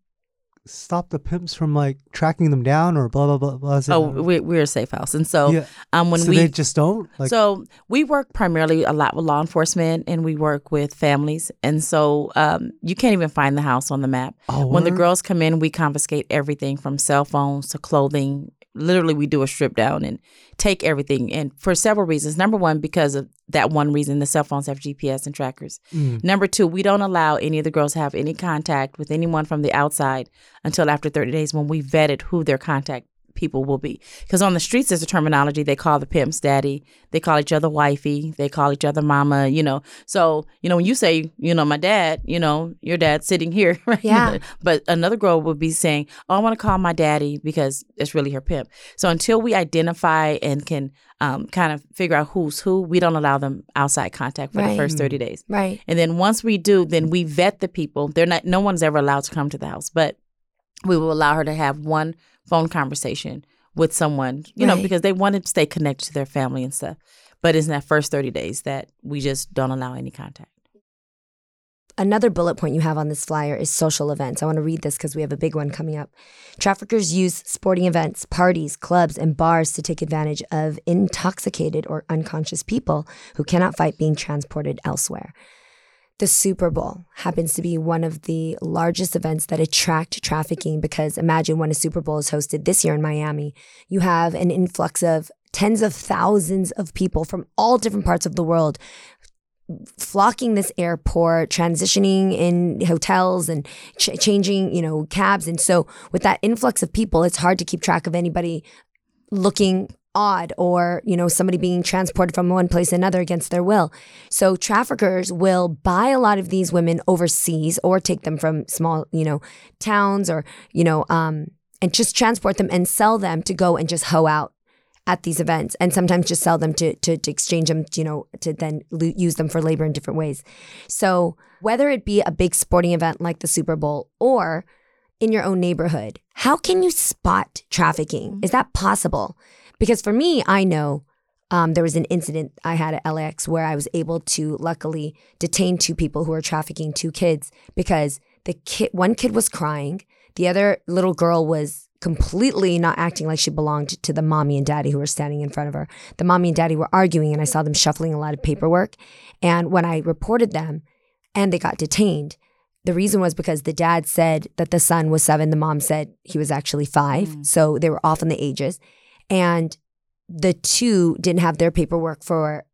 stop the pimps from like tracking them down or blah blah blah blah? Oh, we, we're a safe house. And so Yeah. um, when we so we they just don't like. so we work primarily a lot with law enforcement and we work with families. And so um, you can't even find the house on the map. oh, When the girls come in, we confiscate everything from cell phones to clothing. Literally, we do a strip down and take everything. And for several reasons. Number one, because of that one reason, the cell phones have GPS and trackers. Mm. Number two, we don't allow any of the girls to have any contact with anyone from the outside until after 30 days when we vetted who their contact people will be. Because on the streets, there's a terminology they call the pimps daddy. They call each other wifey. They call each other mama, you know. So, you know, when you say, you know, my dad, you know, your dad's sitting here, right? Yeah. but another girl would be saying, oh, I want to call my daddy because it's really her pimp. So until we identify and can um, kind of figure out who's who, we don't allow them outside contact for Right. the first 30 days. Right. And then once we do, then we vet the people. They're not no one's ever allowed to come to the house, but we will allow her to have one phone conversation with someone, you know, because they want to stay connected to their family and stuff. But it's in that first 30 days that we just don't allow any contact. Another bullet point you have on this flyer is social events. I want to read this because we have a big one coming up. Traffickers use sporting events, parties, clubs, and bars to take advantage of intoxicated or unconscious people who cannot fight being transported elsewhere. The Super Bowl happens to be one of the largest events that attract trafficking because imagine when a Super Bowl is hosted this year in Miami, you have an influx of tens of thousands of people from all different parts of the world flocking this airport, transitioning in hotels and ch- changing, you know, cabs. And so with that influx of people, it's hard to keep track of anybody looking odd or, you know, somebody being transported from one place to another against their will. So traffickers will buy a lot of these women overseas or take them from small, you know, towns or, you know, um, and just transport them and sell them to go and just hoe out at these events and sometimes just sell them to, to, to exchange them, you know, to then lo- use them for labor in different ways. So whether it be a big sporting event like the Super Bowl or in your own neighborhood, how can you spot trafficking? Is that possible? Because for me, I know um, there was an incident I had at LAX where I was able to luckily detain two people who were trafficking two kids because the kid, one kid was crying, the other little girl was completely not acting like she belonged to the mommy and daddy who were standing in front of her. The mommy and daddy were arguing, and I saw them shuffling a lot of paperwork. And when I reported them and they got detained, the reason was because the dad said that the son was seven, the mom said he was actually five. Mm. So they were off in the ages. And the two didn't have their paperwork for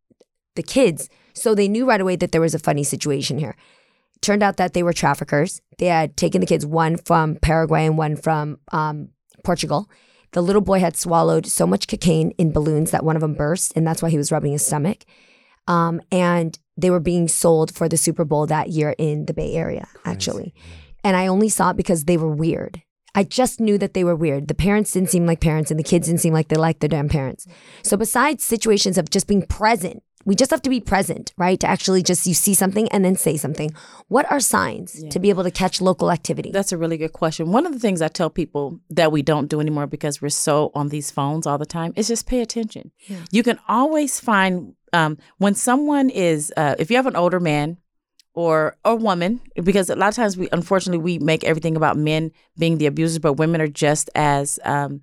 the kids. So they knew right away that there was a funny situation here. Turned out that they were traffickers. They had taken the kids, one from Paraguay and one from um, Portugal. The little boy had swallowed so much cocaine in balloons that one of them burst, and that's why he was rubbing his stomach. Um, and they were being sold for the Super Bowl that year in the Bay Area, actually. And I only saw it because they were weird. I just knew that they were weird. The parents didn't seem like parents, and the kids didn't seem like they liked their damn parents. So, besides situations of just being present, we just have to be present, right? To actually just you see something and then say something. What are signs Yeah. to be able to catch local activity? That's a really good question. One of the things I tell people that we don't do anymore because we're so on these phones all the time is just pay attention. Yeah. You can always find um, when someone is, uh, if you have an older man or a woman, because a lot of times we, unfortunately, we make everything about men being the abusers, but women are just as, um,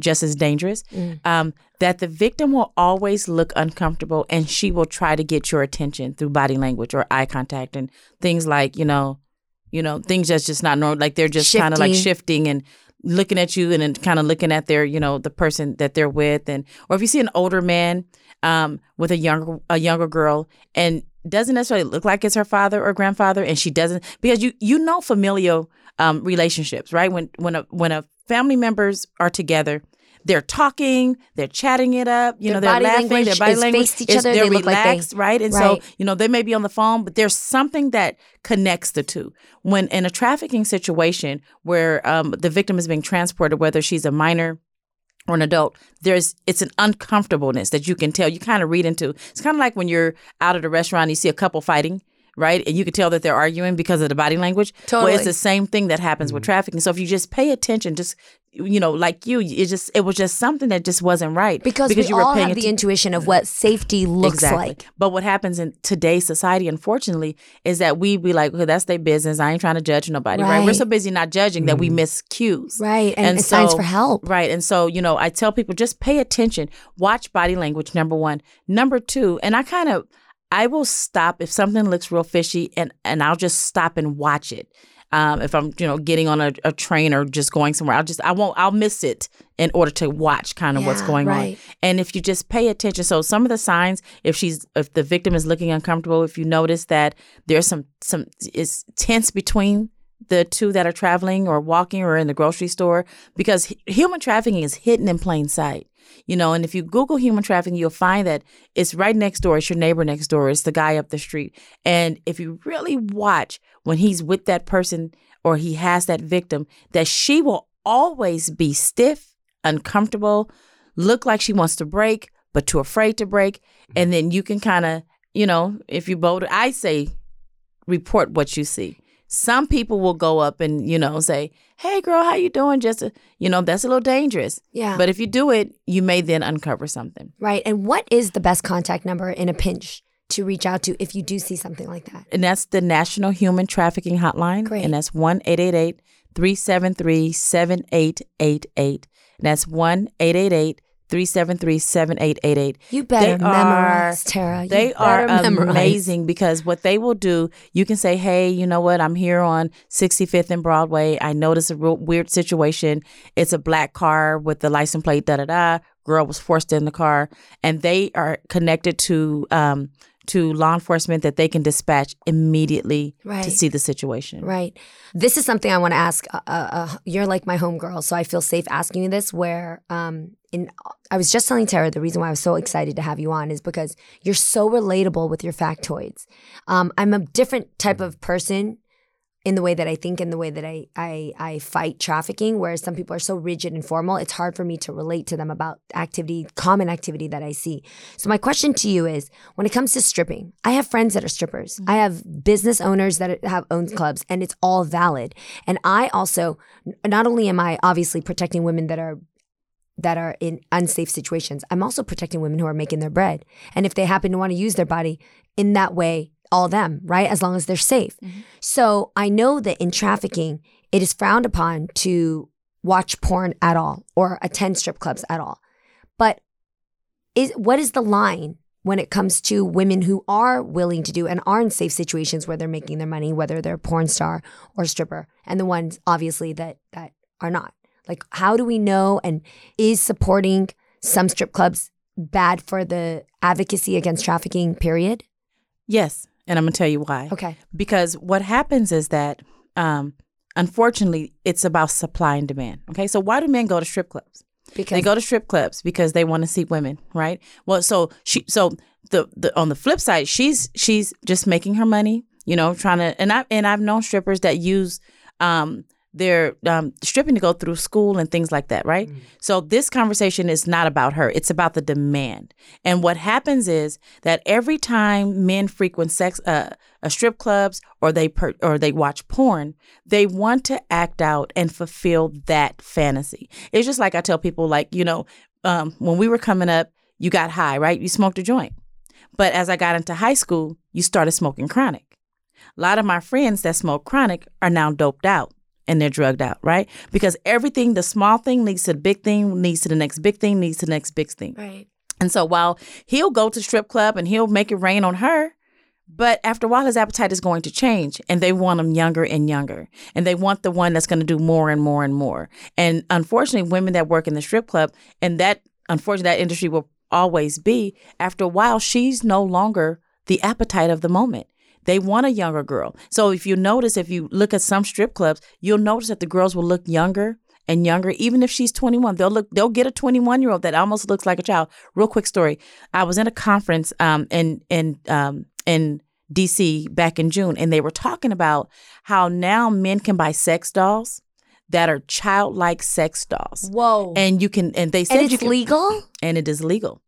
just as dangerous. Mm. Um, that the victim will always look uncomfortable, and she will try to get your attention through body language or eye contact and things like, you know, you know, things that's just not normal. Like they're just kind of like shifting and looking at you and then kind of looking at their, you know, the person that they're with. And, or if you see an older man um, with a younger, a younger girl and doesn't necessarily look like it's her father or grandfather and she doesn't, because you, you know, familial um, relationships, right? When, when a, when a family members are together, they're talking, they're chatting it up, you Their know, they're laughing, their body is language each is other, they're they look like they- relaxed, right? And Right. so, you know, they may be on the phone, but there's something that connects the two. When in a trafficking situation where um, the victim is being transported, whether she's a minor or an adult, there's it's an uncomfortableness that you can tell. You kind of read into. It's kind of like when you're out at a restaurant, and you see a couple fighting. Right, and you can tell that they're arguing because of the body language. Well, Totally. it's the same thing that happens with mm. trafficking. So if you just pay attention, just you know, like you, it just it was just something that just wasn't right because, because we you were all paying have the intuition of what safety looks exactly. like. But what happens in today's society, unfortunately, is that we be like, okay, that's their business. I ain't trying to judge nobody, right? We're so busy not judging that we mm. miss cues. Right. And, And and signs for help. Right. And so, you know, I tell people just pay attention, watch body language, number one. Number two, and I kind of, I will stop if something looks real fishy and, and I'll just stop and watch it. Um, if I'm, you know, getting on a, a train or just going somewhere, I'll just, I won't, I'll miss it in order to watch kind of what's going right. on. And if you just pay attention, so some of the signs, if she's, if the victim is looking uncomfortable, if you notice that there's some, some, is tense between the two that are traveling or walking or in the grocery store because human trafficking is hidden in plain sight. You know, and if you Google human trafficking, you'll find that it's right next door. It's your neighbor next door. It's the guy up the street. And if you really watch when he's with that person or he has that victim, that she will always be stiff, uncomfortable, look like she wants to break, but too afraid to break. Mm-hmm. And then you can kind of, you know, if you bold, I say report what you see. Some people will go up and you know say, "Hey, girl, how you doing?" Just to, you know, that's a little dangerous. Yeah. But if you do it, you may then uncover something. right. And what is the best contact number in a pinch to reach out to if you do see something like that? And that's the National Human Trafficking Hotline. Great. And that's 1 888 373 7888. That's 1 888 373 7888. You better They are- memorize, Tara. You They are memorize. amazing because what they will do, you can say, "Hey, you know what? I'm here on 65th and Broadway. I noticed a real weird situation. It's a black car with the license plate. Da da da. Girl was forced in the car, and they are connected to um, to law enforcement that they can dispatch immediately Right. to see the situation. Right. This is something I want to ask. Uh, uh, you're like my homegirl, so I feel safe asking you this. Where, um, in I was just telling Tara the reason why I was so excited to have you on is because you're so relatable with your factoids. Um, I'm a different type of person in the way that I think in the way that I, I I fight trafficking. Whereas some people are so rigid and formal, it's hard for me to relate to them about activity, common activity that I see. So my question to you is, when it comes to stripping, I have friends that are strippers. Mm-hmm. I have business owners that have owned clubs, and it's all valid. And I also, not only am I obviously protecting women that are that are in unsafe situations, I'm also protecting women who are making their bread. And if they happen to want to use their body in that way, all them, right? As long as they're safe. Mm-hmm. So I know that in trafficking, it is frowned upon to watch porn at all or attend strip clubs at all. But is what is the line when it comes to women who are willing to do and are in safe situations where they're making their money, whether they're a porn star or stripper, and the ones obviously that that are not? Like, how do we know? And is supporting some strip clubs bad for the advocacy against trafficking? Period. Yes, and I'm gonna tell you why. Okay. Because what happens is that, um, unfortunately, it's about supply and demand. Okay, so why do men go to strip clubs? Because They go to strip clubs because they want to see women, right? Well, so she, so the the on the flip side, she's she's just making her money, you know, trying to, and I and I've known strippers that use um their um stripping to go through school and things like that, right? So this conversation is not about her; it's about the demand. And what happens is that every time men frequent sex, uh, uh strip clubs, or they per, or they watch porn, they want to act out and fulfill that fantasy. It's just like I tell people, like you know, um, when we were coming up, you got high, right? You smoked a joint, but as I got into high school, you started smoking chronic. A lot of my friends that smoke chronic are now doped out and they're drugged out, right? Because everything, the small thing leads to the big thing, leads to the next big thing, leads to the next big thing. right. And so while he'll go to strip club and he'll make it rain on her, but after a while his appetite is going to change and they want him younger and younger. And they want the one that's going to do more and more and more. And unfortunately, women that work in the strip club and that unfortunately that industry will always be, after a while, she's no longer the appetite of the moment. They want a younger girl. So if you notice, if you look at some strip clubs, you'll notice that the girls will look younger and younger. Even if she's 21, they'll look, they'll get a 21 year old that almost looks like a child. Real quick story. I was in a conference um, in in um, in DC back in June, and they were talking about how now men can buy sex dolls that are childlike sex dolls, Whoa. And, and you can, and they said you it's can, legal? and it is legal.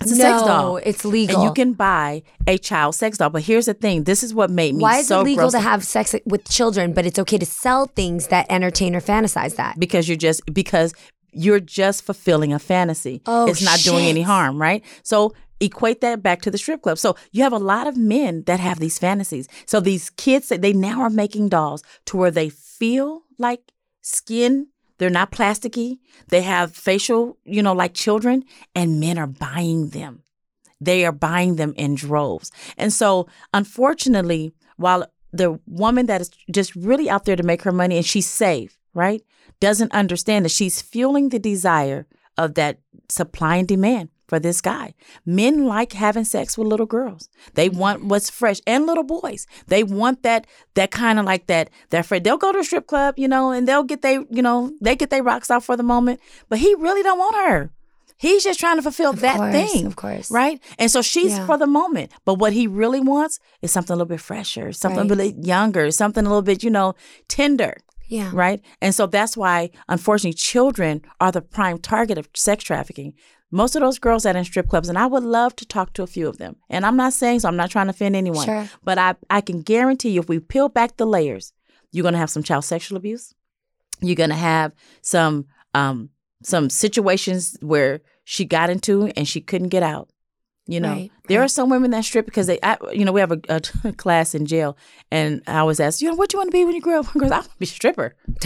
It's a no, sex doll. it's legal. And you can buy a child sex doll. But here's the thing this is what made me Why is so it legal gross to have sex with children, but it's okay to sell things that entertain or fantasize that? because you're just because you're just fulfilling a fantasy. Oh, it's not doing any harm, right? So equate that back to the strip club. So you have a lot of men that have these fantasies. So these kids that they now are making dolls to where they feel like skin. They're not plasticky. They have facial, you know, like children, and men are buying them. They are buying them in droves. And so, unfortunately, while the woman that is just really out there to make her money and she's safe, right, doesn't understand that she's fueling the desire of that supply and demand for this guy. Men like having sex with little girls. They want what's fresh and little boys. They want that that kind of like that that fr- they'll go to a strip club, you know, and they'll get they, you know, they get their rocks off for the moment, but he really don't want her. He's just trying to fulfill Of that course, thing. of course. Right? And so she's Yeah. for the moment. But what he really wants is something a little bit fresher, something Right. a little bit younger, something a little bit, you know, tender Yeah. right? And so that's why, unfortunately, children are the prime target of sex trafficking. Most of those girls that are in strip clubs, and I would love to talk to a few of them. And I'm not saying so, I'm not trying to offend anyone. Sure. But I, I can guarantee you, if we peel back the layers, you're going to have some child sexual abuse. You're going to have some um, some situations where she got into and she couldn't get out. You know, Right, there right. are some women that strip because they, I, you know, we have a, a class in jail, and I was asked, you know, what you want to be when you grow up? Girls, I want to be a stripper.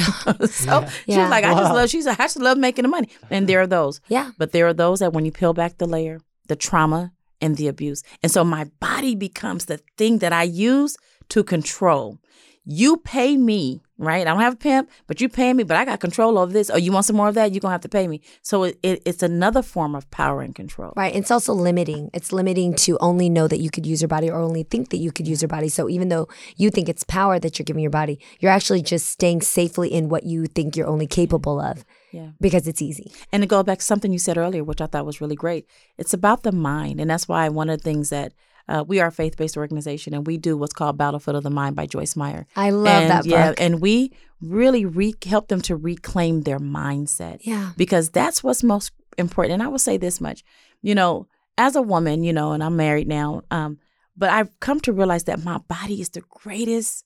so she Yeah. was like, I just love. She's like, I just love making the money. And there are those, Yeah. but there are those that when you peel back the layer, the trauma and the abuse, and so my body becomes the thing that I use to control. You pay me, right? I don't have a pimp, but you pay me, but I got control over this. Oh, you want some more of that? You're gonna have to pay me. So it, it, it's another form of power and control. Right. It's also limiting. It's limiting to only know that you could use your body or only think that you could use your body. So even though you think it's power that you're giving your body, you're actually just staying safely in what you think you're only capable of Yeah. because it's easy. And to go back to something you said earlier, which I thought was really great, it's about the mind. And that's why one of the things that uh, we are a faith based organization and we do what's called Battlefield of the Mind by Joyce Meyer. I love and, that book. Yeah, and we really re- help them to reclaim their mindset Yeah. because that's what's most important. And I will say this much, you know, as a woman, you know, and I'm married now, um, but I've come to realize that my body is the greatest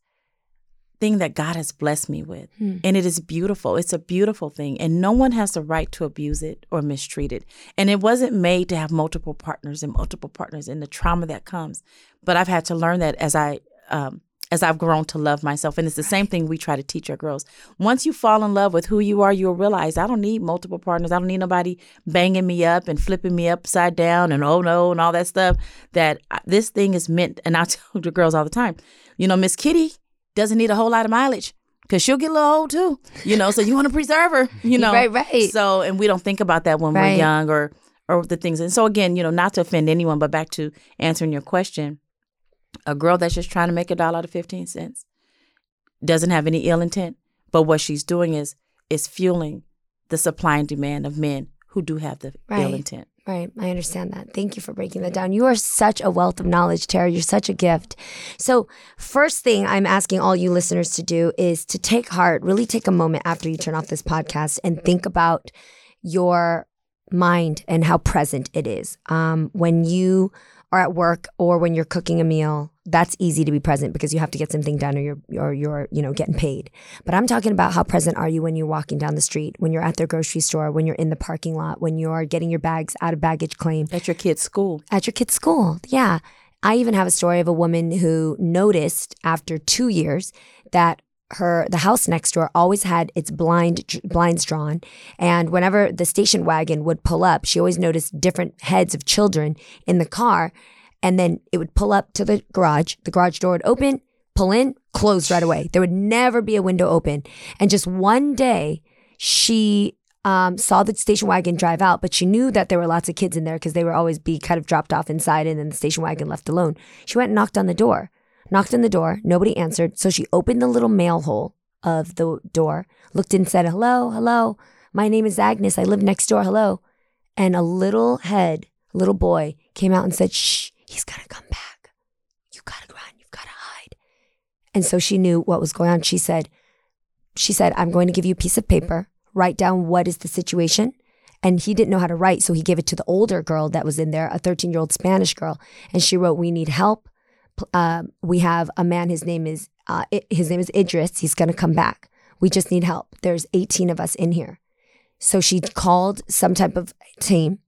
thing that God has blessed me with. Hmm. And it is beautiful. It's a beautiful thing. And no one has the right to abuse it or mistreat it. And it wasn't made to have multiple partners and multiple partners and the trauma that comes. But I've had to learn that as I um, as I've grown to love myself. And it's the same thing we try to teach our girls. Once you fall in love with who you are, you'll realize I don't need multiple partners. I don't need nobody banging me up and flipping me upside down and oh no and all that stuff. That this thing is meant, and I tell the girls all the time, you know, Miss Kitty doesn't need a whole lot of mileage. Cause she'll get a little old too, you know. So you want to preserve her, you know. Right, right. So, and we don't think about that when Right. we're young or or the things. And so again, you know, not to offend anyone, but back to answering your question, a girl that's just trying to make a dollar out of fifteen cents doesn't have any ill intent, but what she's doing is is fueling the supply and demand of men who do have the Right. ill intent. Right. I understand that. Thank you for breaking that down. You are such a wealth of knowledge, Tara. You're such a gift. So, first thing I'm asking all you listeners to do is to take heart, really take a moment after you turn off this podcast and think about your mind and how present it is. Um, when you are at work or when you're cooking a meal, that's easy to be present because you have to get something done or you're or you're you know getting paid. But I'm talking about how present are you when you're walking down the street, when you're at the grocery store, when you're in the parking lot, when you're getting your bags out of baggage claim At your kid's school. at your kid's school. Yeah. I even have a story of a woman who noticed after two years that her the house next door always had its blind blinds drawn. And whenever the station wagon would pull up she always noticed different heads of children in the car. And then it would pull up to the garage. The garage door would open pull in close right away. There would never be a window open. And just one day she um, saw the station wagon drive out, but she knew that there were lots of kids in there because they were always be kind of dropped off inside and then the station wagon left alone. She went and knocked on the door, knocked on the door. Nobody answered. So she opened the little mail hole of the door, looked in, said, Hello, hello. My name is Agnes. I live next door. Hello. And a little head, little boy came out and said, Shh, he's going to come back. You got to run. You've got to hide. And so she knew what was going on. She said, she said, I'm going to give you a piece of paper, write down what is the situation. And he didn't know how to write, so he gave it to the older girl that was in there, a 13 year old Spanish girl. And she wrote, We need help. Um, we have a man, his name is, uh, his name is Idris. He's going to come back. We just need help. There's 18 of us in here. So she called some type of team,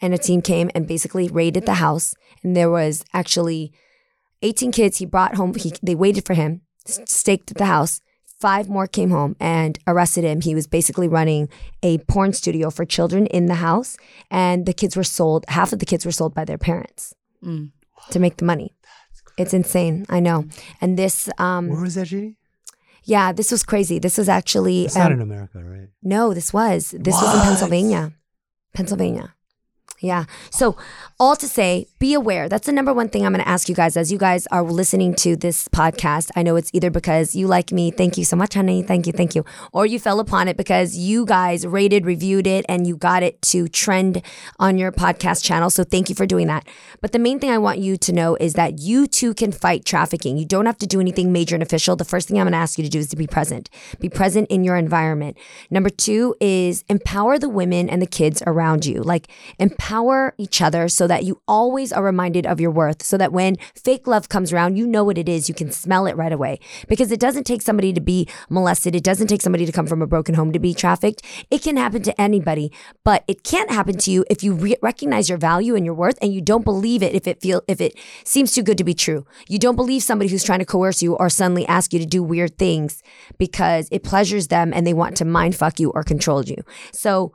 and a team came and basically raided the house. And there was actually 18 kids he brought home. He, they waited for him, staked at the house. Five more came home and arrested him. He was basically running a porn studio for children in the house, and the kids were sold. Half of the kids were sold by their parents Mm. to make the money. It's insane. I know. And this, Where um, was that, Judy? yeah, this was crazy. This was actually It's not um, in America, right? no, this was. This was in Pennsylvania. Pennsylvania. Yeah. So, all to say, be aware. That's the number one thing I'm going to ask you guys as you guys are listening to this podcast. I know it's either because you like me, thank you so much, honey, thank you, thank you, or you fell upon it because you guys rated, reviewed it, and you got it to trend on your podcast channel. So, thank you for doing that. But the main thing I want you to know is that you too can fight trafficking. You don't have to do anything major and official. The first thing I'm going to ask you to do is to be present. Be present in your environment. Number two is empower the women and the kids around you. Like empower each other so that you always are reminded of your worth. So that when fake love comes around, you know what it is. You can smell it right away. Because it doesn't take somebody to be molested. It doesn't take somebody to come from a broken home to be trafficked. It can happen to anybody, but it can't happen to you if you re- recognize your value and your worth and you don't believe it if it feel if it seems too good to be true. You don't believe somebody who's trying to coerce you or suddenly ask you to do weird things because it pleasures them and they want to mind fuck you or control you. So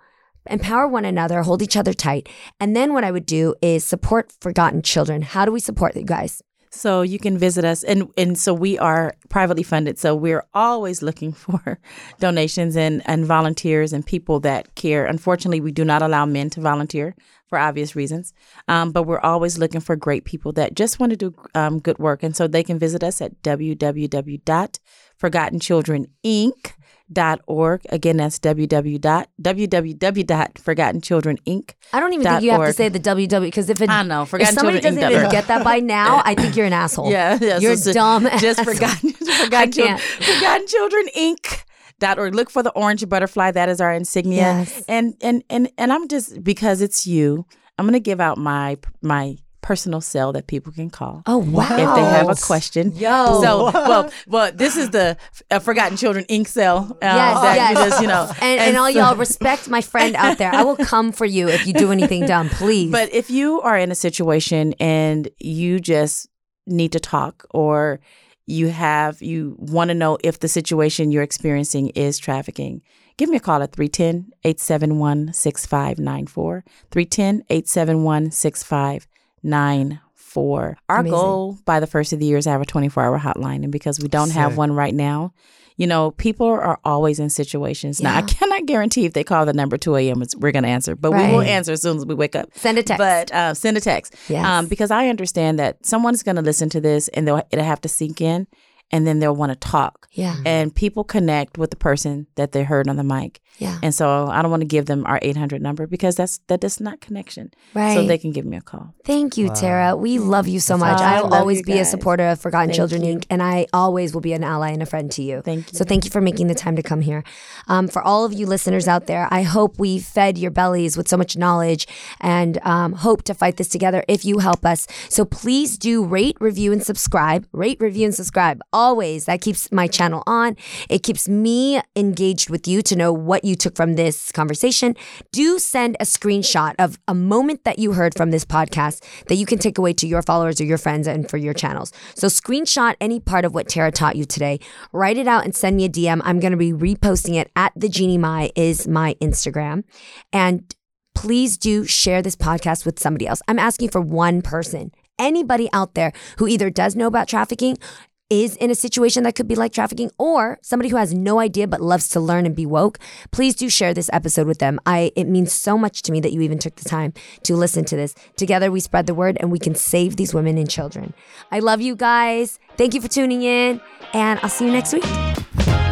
empower one another, hold each other tight. And then what I would do is support forgotten children. How do we support you guys? So you can visit us, and and so we are privately funded. So we're always looking for donations and and volunteers and people that care. Unfortunately, we do not allow men to volunteer for obvious reasons, um, but we're always looking for great people that just want to do um, good work. And so they can visit us at www.forgottenchildreninc.org. Again, that's www. www.forgottenchildreninc. I don't even think you have to say the www because if it, I know, if Forgotten somebody Children doesn't even get that by now, I think you're an asshole. Yeah, yeah. You're so- so dumb. Just forgotten, forgotten children, forgotten children Inc. Dot org. Look for the orange butterfly. That is our insignia. Yes. And and and and I'm just because it's you. I'm gonna give out my my personal cell that people can call Oh wow! if they have a question. Yo. So well, well, this is the uh, Forgotten Children Inc. cell. Uh, Yes, that yes. you just, you know, and, and, all so- y'all respect my friend out there. I will come for you if you do anything dumb, please. But if you are in a situation and you just need to talk or you have you want to know if the situation you're experiencing is trafficking, give me a call at 310 871 6594. 310 871 6594. Our Amazing. goal by the first of the year is to have a 24 hour hotline. And because we don't have one right now, you know, people are always in situations. Now, I cannot guarantee if they call the number 2 a.m., we're going to answer, but we will answer as soon as we wake up. Send a text. But uh, send a text. Yes. Um, because I understand that someone's going to listen to this and they'll it'll have to sink in, and then they'll want to talk. yeah. And people connect with the person that they heard on the mic, Yeah. and so I don't want to give them our eight hundred number because that's that is not connection. Right. So they can give me a call. Thank you, Wow. Tara. We love you so That's much. awesome. I I'll always be a supporter of Forgotten Thank Children you. Inc., and I always will be an ally and a friend to you. Thank you. So thank you for making the time to come here. Um, for all of you listeners out there, I hope we fed your bellies with so much knowledge and um, hope to fight this together if you help us. So please do rate, review, and subscribe. Rate, review, and subscribe. Always. That keeps my channel on. It keeps me engaged with you to know what you took from this conversation. Do send a screenshot of a moment that you heard from this podcast that you can take away to your followers or your friends and for your channels. So screenshot any part of what Tara taught you today. Write it out and send me a DM. I'm going to be reposting it at the Jeannie Mai is my Instagram. And please do share this podcast with somebody else. I'm asking for one person. Anybody out there who either does know about trafficking, is in a situation that could be like trafficking, or somebody who has no idea but loves to learn and be woke, please do share this episode with them. I it means so much to me that you even took the time to listen to this. Together we spread the word and we can save these women and children. I love you guys. Thank you for tuning in, and I'll see you next week.